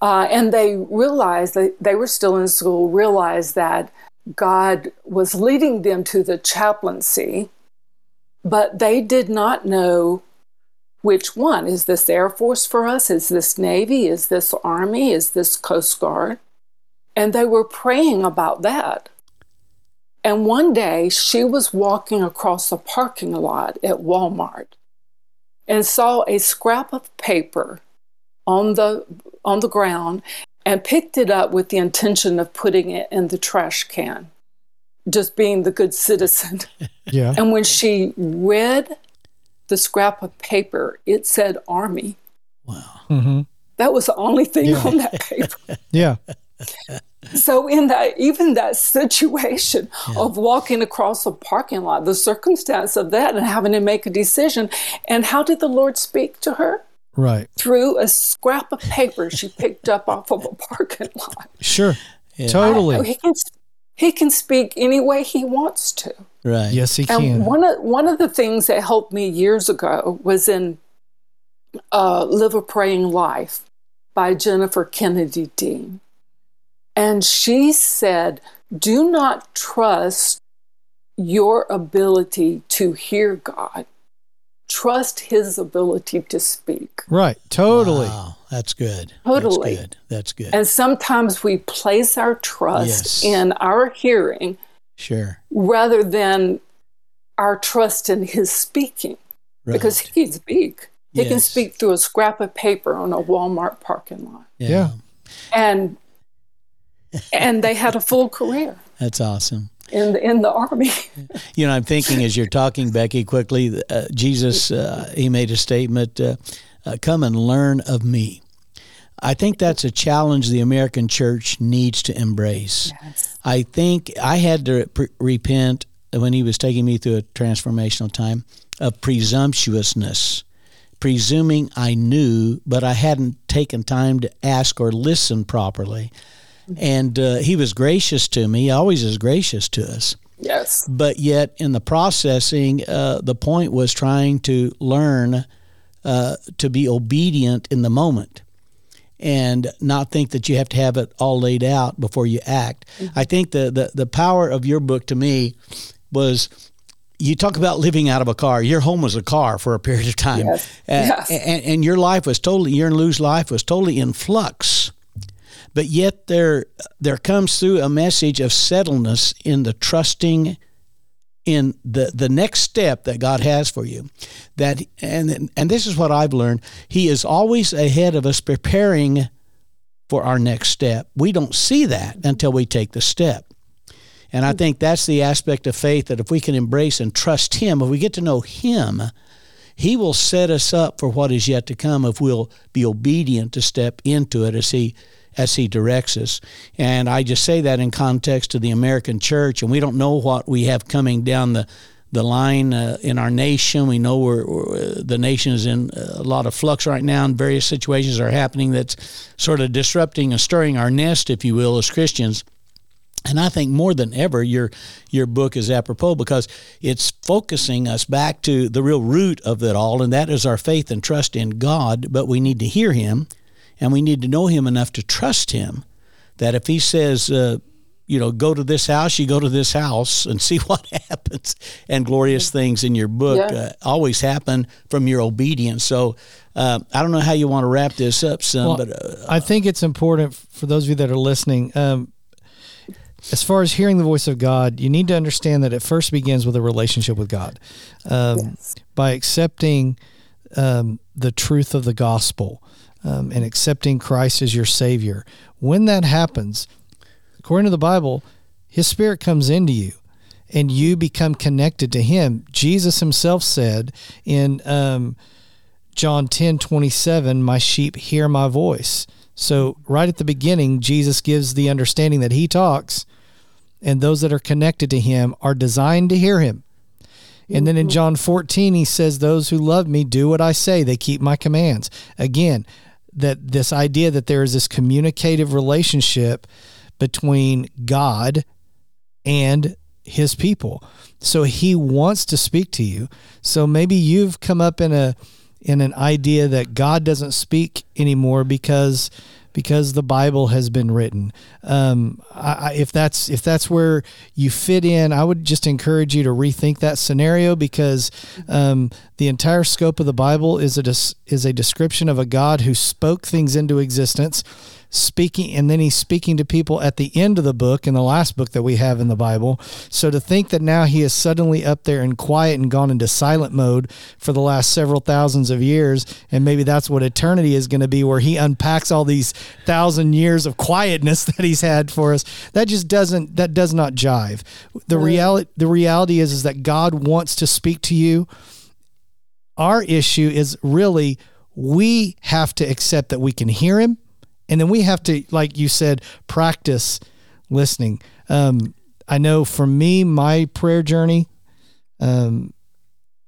Uh, and they realized that they were still in school, realized that God was leading them to the chaplaincy but they did not know which one. Is this Air Force for us? Is this Navy? Is this Army? Is this Coast Guard? And they were praying about that. And one day she was walking across a parking lot at Walmart and saw a scrap of paper on the on the ground and picked it up with the intention of putting it in the trash can just being the good citizen.
Yeah.
and when she read the scrap of paper, it said Army.
Wow.
Mm-hmm.
That was the only thing yeah. on that paper.
yeah.
So in that even that situation yeah. of walking across a parking lot, the circumstance of that and having to make a decision, and how did the Lord speak to her?
Right.
Through a scrap of paper she picked up off of a parking lot.
Sure. Yeah. Totally. I,
he can he can speak any way he wants to.
Right.
Yes, he
and
can.
One of one of the things that helped me years ago was in uh, "Live a Praying Life" by Jennifer Kennedy Dean, and she said, "Do not trust your ability to hear God. Trust His ability to speak."
Right. Totally.
Wow. That's good.
Totally.
That's good. That's good.
And sometimes we place our trust
yes.
in our hearing.
Sure.
Rather than our trust in his speaking. Right. Because he can speak. He yes. can speak through a scrap of paper on a Walmart parking lot.
Yeah. yeah.
And and they had a full career.
That's awesome.
In the, in the army.
you know, I'm thinking as you're talking, Becky, quickly, uh, Jesus, uh, he made a statement, uh, uh come and learn of me. I think that's a challenge the American church needs to embrace. Yes. I think I had to pre- repent when he was taking me through a transformational time of presumptuousness, presuming I knew, but I hadn't taken time to ask or listen properly. And uh, he was gracious to me, he always is gracious to us.
Yes.
But yet, in the processing, uh, the point was trying to learn uh, to be obedient in the moment and not think that you have to have it all laid out before you act. Mm-hmm. I think the, the, the power of your book to me was you talk about living out of a car. Your home was a car for a period of time.
Yes.
Uh,
yes.
And, and your life was totally, your and Lou's life was totally in flux. But yet there, there comes through a message of settledness in the trusting in the the next step that God has for you. That and and this is what I've learned. He is always ahead of us preparing for our next step. We don't see that until we take the step. And I think that's the aspect of faith that if we can embrace and trust him, if we get to know him, he will set us up for what is yet to come if we'll be obedient to step into it as he as He directs us. And I just say that in context to the American church, and we don't know what we have coming down the the line uh, in our nation. We know we're, we're, the nation is in a lot of flux right now, and various situations are happening that's sort of disrupting and stirring our nest, if you will, as Christians. And I think more than ever, your your book is apropos because it's focusing us back to the real root of it all, and that is our faith and trust in God. But we need to hear Him and we need to know him enough to trust him that if he says, uh, you know, go to this house, you go to this house and see what happens. And glorious things in your book
Yeah.
uh, always happen from your obedience. So uh, I don't know how you want to wrap this up, son,
Well,
but uh,
I think it's important for those of you that are listening. Um, as far as hearing the voice of God, you need to understand that it first begins with a relationship with God. Um,
Yes.
By accepting um, the truth of the gospel um, and accepting Christ as your Savior. When that happens, according to the Bible, His Spirit comes into you and you become connected to Him. Jesus Himself said in um, John 10 27, My sheep hear my voice. So, right at the beginning, Jesus gives the understanding that He talks, and those that are connected to Him are designed to hear Him. And then in John 14, he says, Those who love me do what I say, they keep my commands. Again, that this idea that there is this communicative relationship between God and his people. So he wants to speak to you. So maybe you've come up in a in an idea that God doesn't speak anymore because because the Bible has been written. Um, I, I, if that's if that's where you fit in, I would just encourage you to rethink that scenario because um, the entire scope of the Bible is a is a description of a God who spoke things into existence, speaking, and then he's speaking to people at the end of the book in the last book that we have in the Bible. So to think that now he is suddenly up there and quiet and gone into silent mode for the last several thousands of years, and maybe that's what eternity is going to be, where he unpacks all these thousand years of quietness that he's had for us. That just doesn't that does not jive. The reality the reality is is that God wants to speak to you. Our issue is really we have to accept that we can hear him and then we have to like you said practice listening um, i know for me my prayer journey um,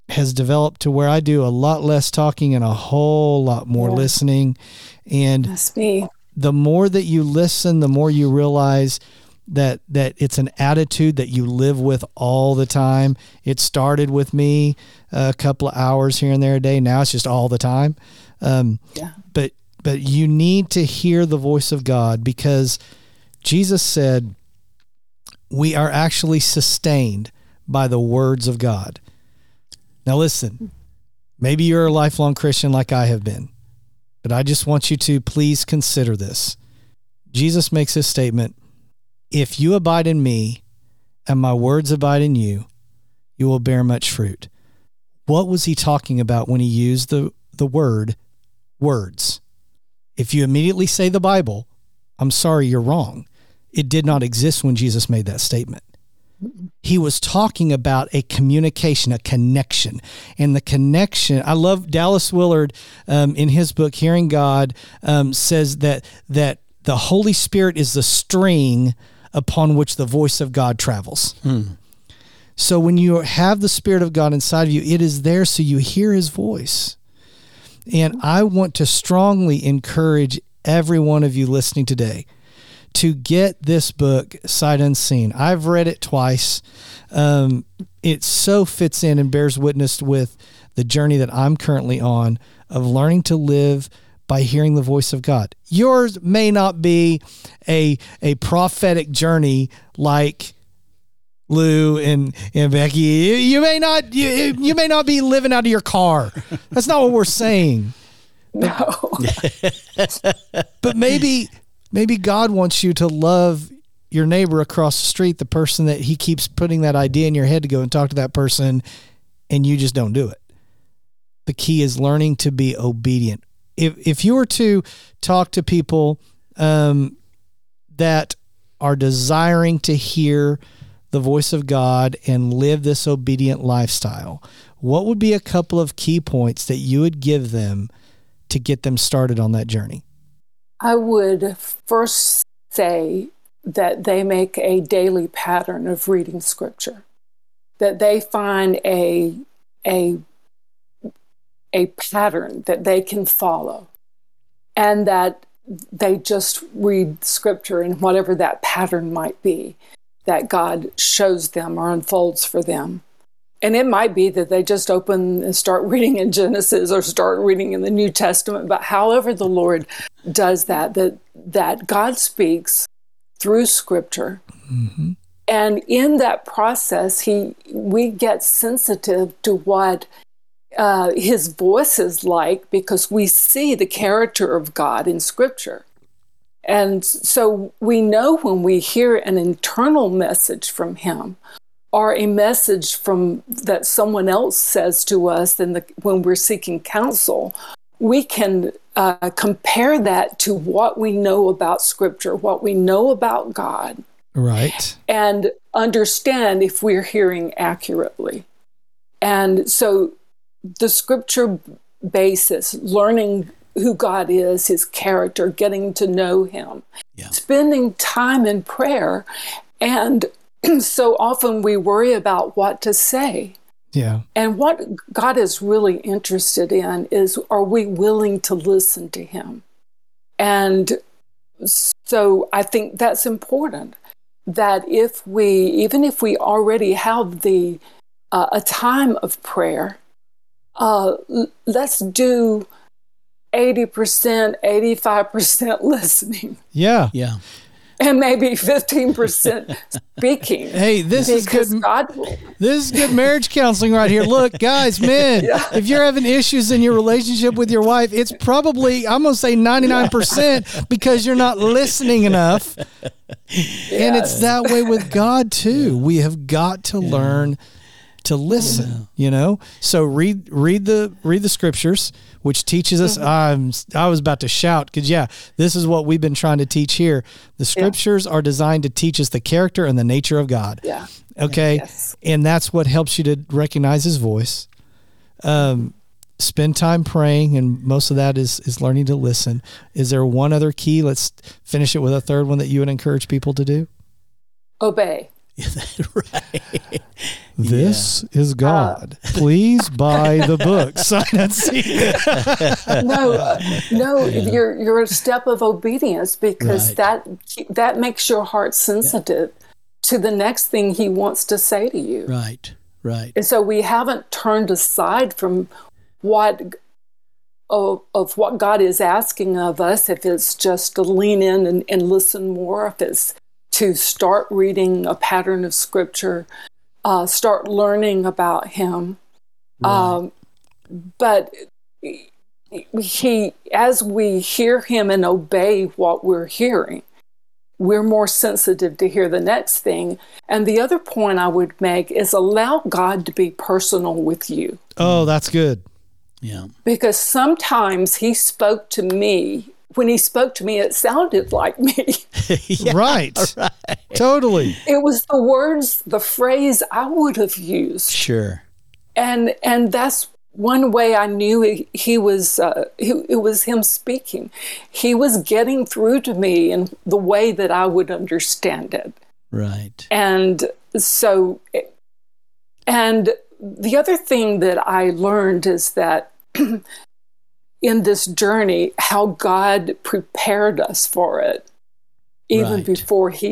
has developed to where i do a lot less talking and a whole lot more
Yeah.
listening and the more that you listen, the more you realize that that it's an attitude that you live with all the time. It started with me a couple of hours here and there a day. Now it's just all the time. Um,
Yeah.
But but you need to hear the voice of God because Jesus said we are actually sustained by the words of God. Now listen, maybe you're a lifelong Christian like I have been. But I just want you to please consider this. Jesus makes this statement If you abide in me and my words abide in you, you will bear much fruit. What was he talking about when he used the, the word words? If you immediately say the Bible, I'm sorry, you're wrong. It did not exist when Jesus made that statement he was talking about a communication, a connection. And the connection, I love Dallas Willard um, in his book, Hearing God, um, says that, that the Holy Spirit is the string upon which the voice of God travels. So when you have the Spirit of God inside of you, it is there so you hear his voice. And I want to strongly encourage every one of you listening today to get this book sight unseen. I've read it twice. Um, it so fits in and bears witness with the journey that i'm currently on of learning to live by hearing the voice of god. Yours may not be a a prophetic journey like Lou and, and Becky, you, you may not you, you may not be living out of your car. That's not what we're saying.
No.
but maybe maybe God wants you to love your neighbor across the street, the person that he keeps putting that idea in your head to go and talk to that person, and you just don't do it. The key is learning to be obedient. If if you were to talk to people um, that are desiring to hear the voice of God and live this obedient lifestyle, what would be a couple of key points that you would give them to get them started on that journey?
I would first say that they make a daily pattern of reading scripture, that they find a, a, a pattern that they can follow, and that they just read scripture in whatever that pattern might be that God shows them or unfolds for them. And it might be that they just open and start reading in Genesis or start reading in the New Testament, but however the Lord does that, that, that God speaks through scripture
Mm-hmm.
And in that process, he we get sensitive to what uh, his voice is like because we see the character of God in Scripture. And so we know when we hear an internal message from him or a message from that someone else says to us in the, when we're seeking counsel, we can uh, compare that to what we know about Scripture, what we know about God,
Right.
and understand if we're hearing accurately. And so the Scripture basis, learning who God is, His character, getting to know Him,
Yeah.
spending time in prayer, and so often we worry about what to say.
Yeah.
And what God is really interested in is are we willing to listen to Him? And so I think that's important that if we, even if we already have the uh, a time of prayer, uh, let's do 80%, 85% listening
Yeah.
Yeah.
and maybe 15% speaking.
Hey, this is good.
God will.
This is good marriage counseling right here. Look, guys, men, if you're having issues in your relationship with your wife, it's probably, I'm going to say 99% because you're not listening enough. And it's that way with God too. We have got to learn to listen, you know? So read read the read the scriptures which teaches us I'm I was about to shout cuz yeah, this is what we've been trying to teach here. The scriptures are designed to teach us the character and the nature of God.
Yeah.
Okay.
Yes.
And that's what helps you to recognize his voice. Um, spend time praying, and most of that is is learning to listen. Is there one other key? Let's finish it with a third one that you would encourage people to do.
Obey.
right.
This is God. Please buy the book. Sight Unseen.
no, uh, no, you're you're a step of obedience because
Right.
that that makes your heart sensitive to the next thing He wants to say to you.
Right. Right.
And so we haven't turned aside from what of, of what God is asking of us. If it's just to lean in and, and listen more, if it's to start reading a pattern of Scripture, uh, start learning about Him. Um, but he, as we hear him and obey what we're hearing, we're more sensitive to hear the next thing. And the other point I would make is allow God to be personal with you.
Oh, that's good.
Yeah.
Because sometimes he spoke to me. When he spoke to me, it sounded like me.
right. Totally.
It was the words, the phrase I would have used.
Sure.
and and that's one way I knew he, he was uh, he, it was him speaking. He was getting through to me in the way that I would understand it,
Right.
and so and the other thing that I learned is that in this journey, how God prepared us for it, even
Right.
before he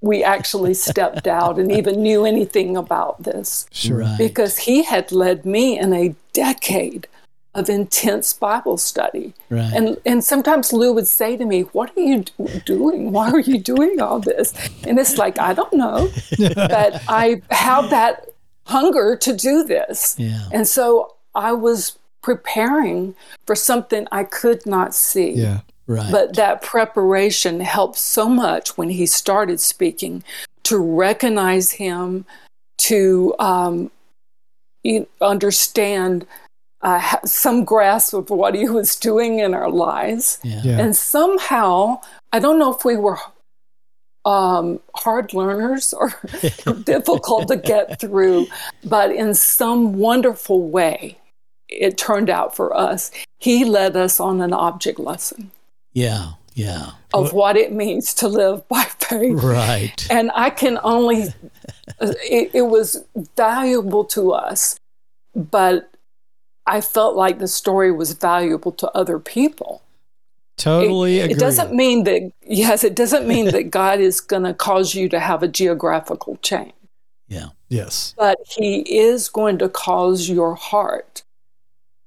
we actually stepped out and even knew anything about this
Sure.
Right.
because he had led me in a decade of intense Bible study.
Right.
And and sometimes Lou would say to me, "What are you do- doing? Why are you doing all this?" And it's like I don't know, but I have that hunger to do this.
Yeah.
And so I was preparing for something I could not see.
Yeah.
Right.
But that preparation helped so much when he started speaking to recognize him, to um, understand uh, some grasp of what he was doing in our lives.
yeah.
Yeah.
And somehow, I don't know if we were um, hard learners or difficult to get through, but in some wonderful way, it turned out for us. He led us on an object lesson
Yeah. Yeah.
of what it means to live by faith.
Right.
And I can only, uh, it, it was valuable to us, but I felt like the story was valuable to other people.
Totally
it,
agree.
it doesn't mean that, yes, it doesn't mean that God is going to cause you to have a geographical change,
Yeah.
yes.
but He is going to cause your heart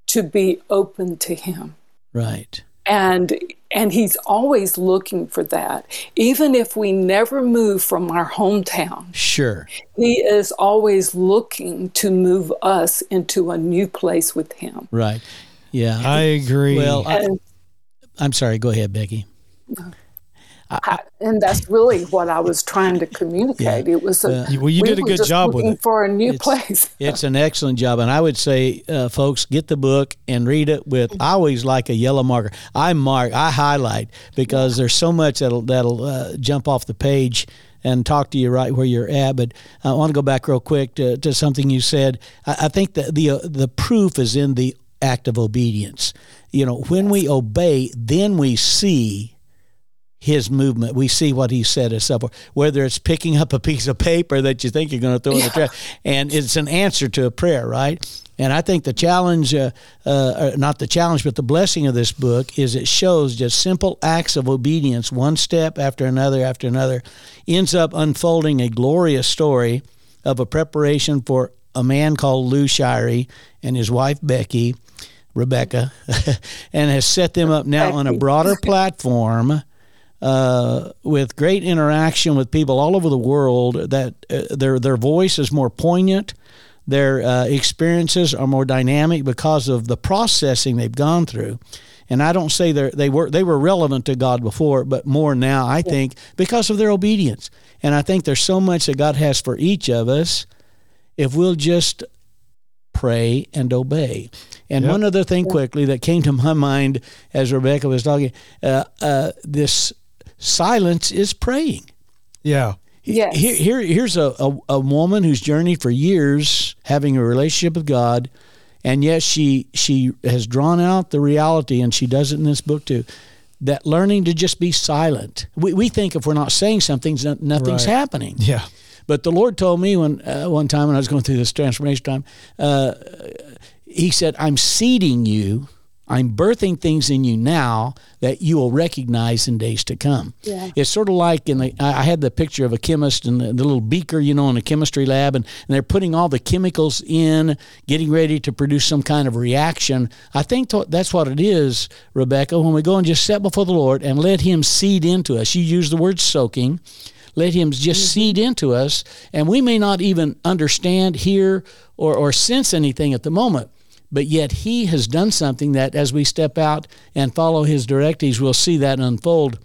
to be open to Him.
Right.
And And he's always looking for that. Even if we never move from our hometown,
Sure.
he is always looking to move us into a new place with him.
Right. Yeah.
I agree.
well, I,
And,
I'm sorry. Go ahead, Becky.
I- and that's really what I was trying to communicate. It was a,
well, you
we
did a good job with it.
for a new
It's-
place.
It's an excellent job, and I would say, uh, folks, get the book and read it with. I always like a yellow marker. I mark, I highlight because there's so much that'll that'll uh, jump off the page and talk to you right where you're at. But I want to go back real quick to, to something you said. I, I think that the uh, the proof is in the act of obedience. You know, when we obey, then we see his movement. We see what he set us up whether it's picking up a piece of paper that you think you're going to throw in the trash, and it's an answer to a prayer, right? And I think the challenge, uh, uh, not the challenge, but the blessing of this book is it shows just simple acts of obedience, one step after another after another, ends up unfolding a glorious story of a preparation for a man called Lou Shirey and his wife Becky, Rebecca, and has set them up now on a broader platform uh, with great interaction with people all over the world. That uh, their their voice is more poignant, their uh, experiences are more dynamic because of the processing they've gone through. And I don't say they they were they were relevant to God before, but more now I think because of their obedience. And I think there's so much that God has for each of us if we'll just pray and obey. And
Yep.
one other thing quickly that came to my mind as Rebecca was talking, uh, uh, this silence is praying.
yeah.
Yes.
Here, here, here's a, a, a woman who's journeyed for years having a relationship with God, and yet she she has drawn out the reality, and she does it in this book too. That learning to just be silent. We, we think if we're not saying something, nothing's
Right.
happening.
Yeah.
But the Lord told me when uh, one time when I was going through this transformation time, uh, He said, "I'm seeding you. I'm birthing things in you now that you will recognize in days to come."
Yeah.
It's sort of like in the I had the picture of a chemist and the, the little beaker, you know, in a chemistry lab, and, and they're putting all the chemicals in, getting ready to produce some kind of reaction. I think th- that's what it is, Rebecca. When we go and just set before the Lord and let Him seed into us. You use the word soaking let him just mm-hmm. seed into us and we may not even understand hear or, or sense anything at the moment but yet he has done something that as we step out and follow his directives we'll see that unfold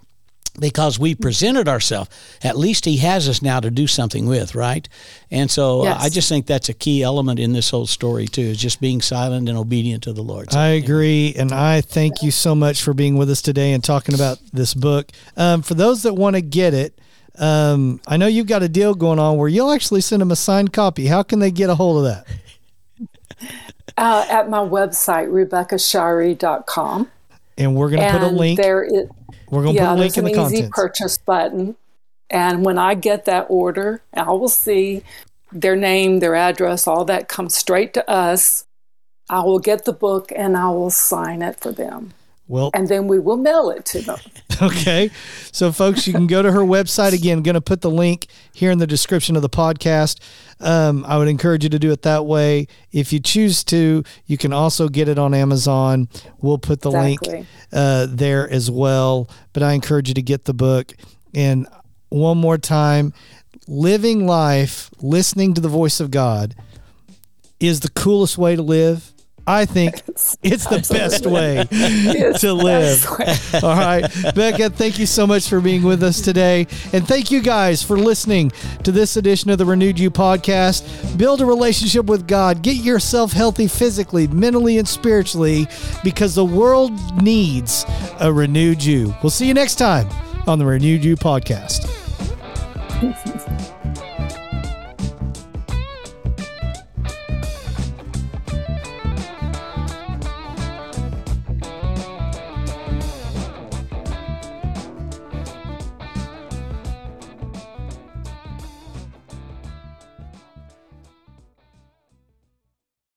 because we presented ourselves at least he has us now to do something with right and so uh,
Yes.
i just think that's a key element in this whole story too is just being silent and obedient to the lord So,
I agree, and I thank you so much for being with us today and talking about this book. Um, for those that want to get it, um, I know you've got a deal going on where you'll actually send them a signed copy. How can they get a hold of that?
Uh, at my website, RebeccaShari.com.
And we're going to put a link.
There it,
We're going to
yeah,
put a link in
an
the
easy
contents.
purchase button. And when I get that order, I will see their name, their address, all that comes straight to us. I will get the book and I will sign it for them.
Well,
And then we will mail it to them.
Okay. So, folks, you can go to her website again. going to put the link here in the description of the podcast. Um, I would encourage you to do it that way. If you choose to, you can also get it on Amazon. We'll put the link uh, there as well. But I encourage you to get the book. And one more time, living life, listening to the voice of God is the coolest way to live. I think it's the best way to live. All right. Becca, thank you so much for being with us today. And thank you guys for listening to this edition of the Renewed You podcast. Build a relationship with God. Get yourself healthy physically, mentally, and spiritually because the world needs a renewed you. We'll see you next time on the Renewed You podcast.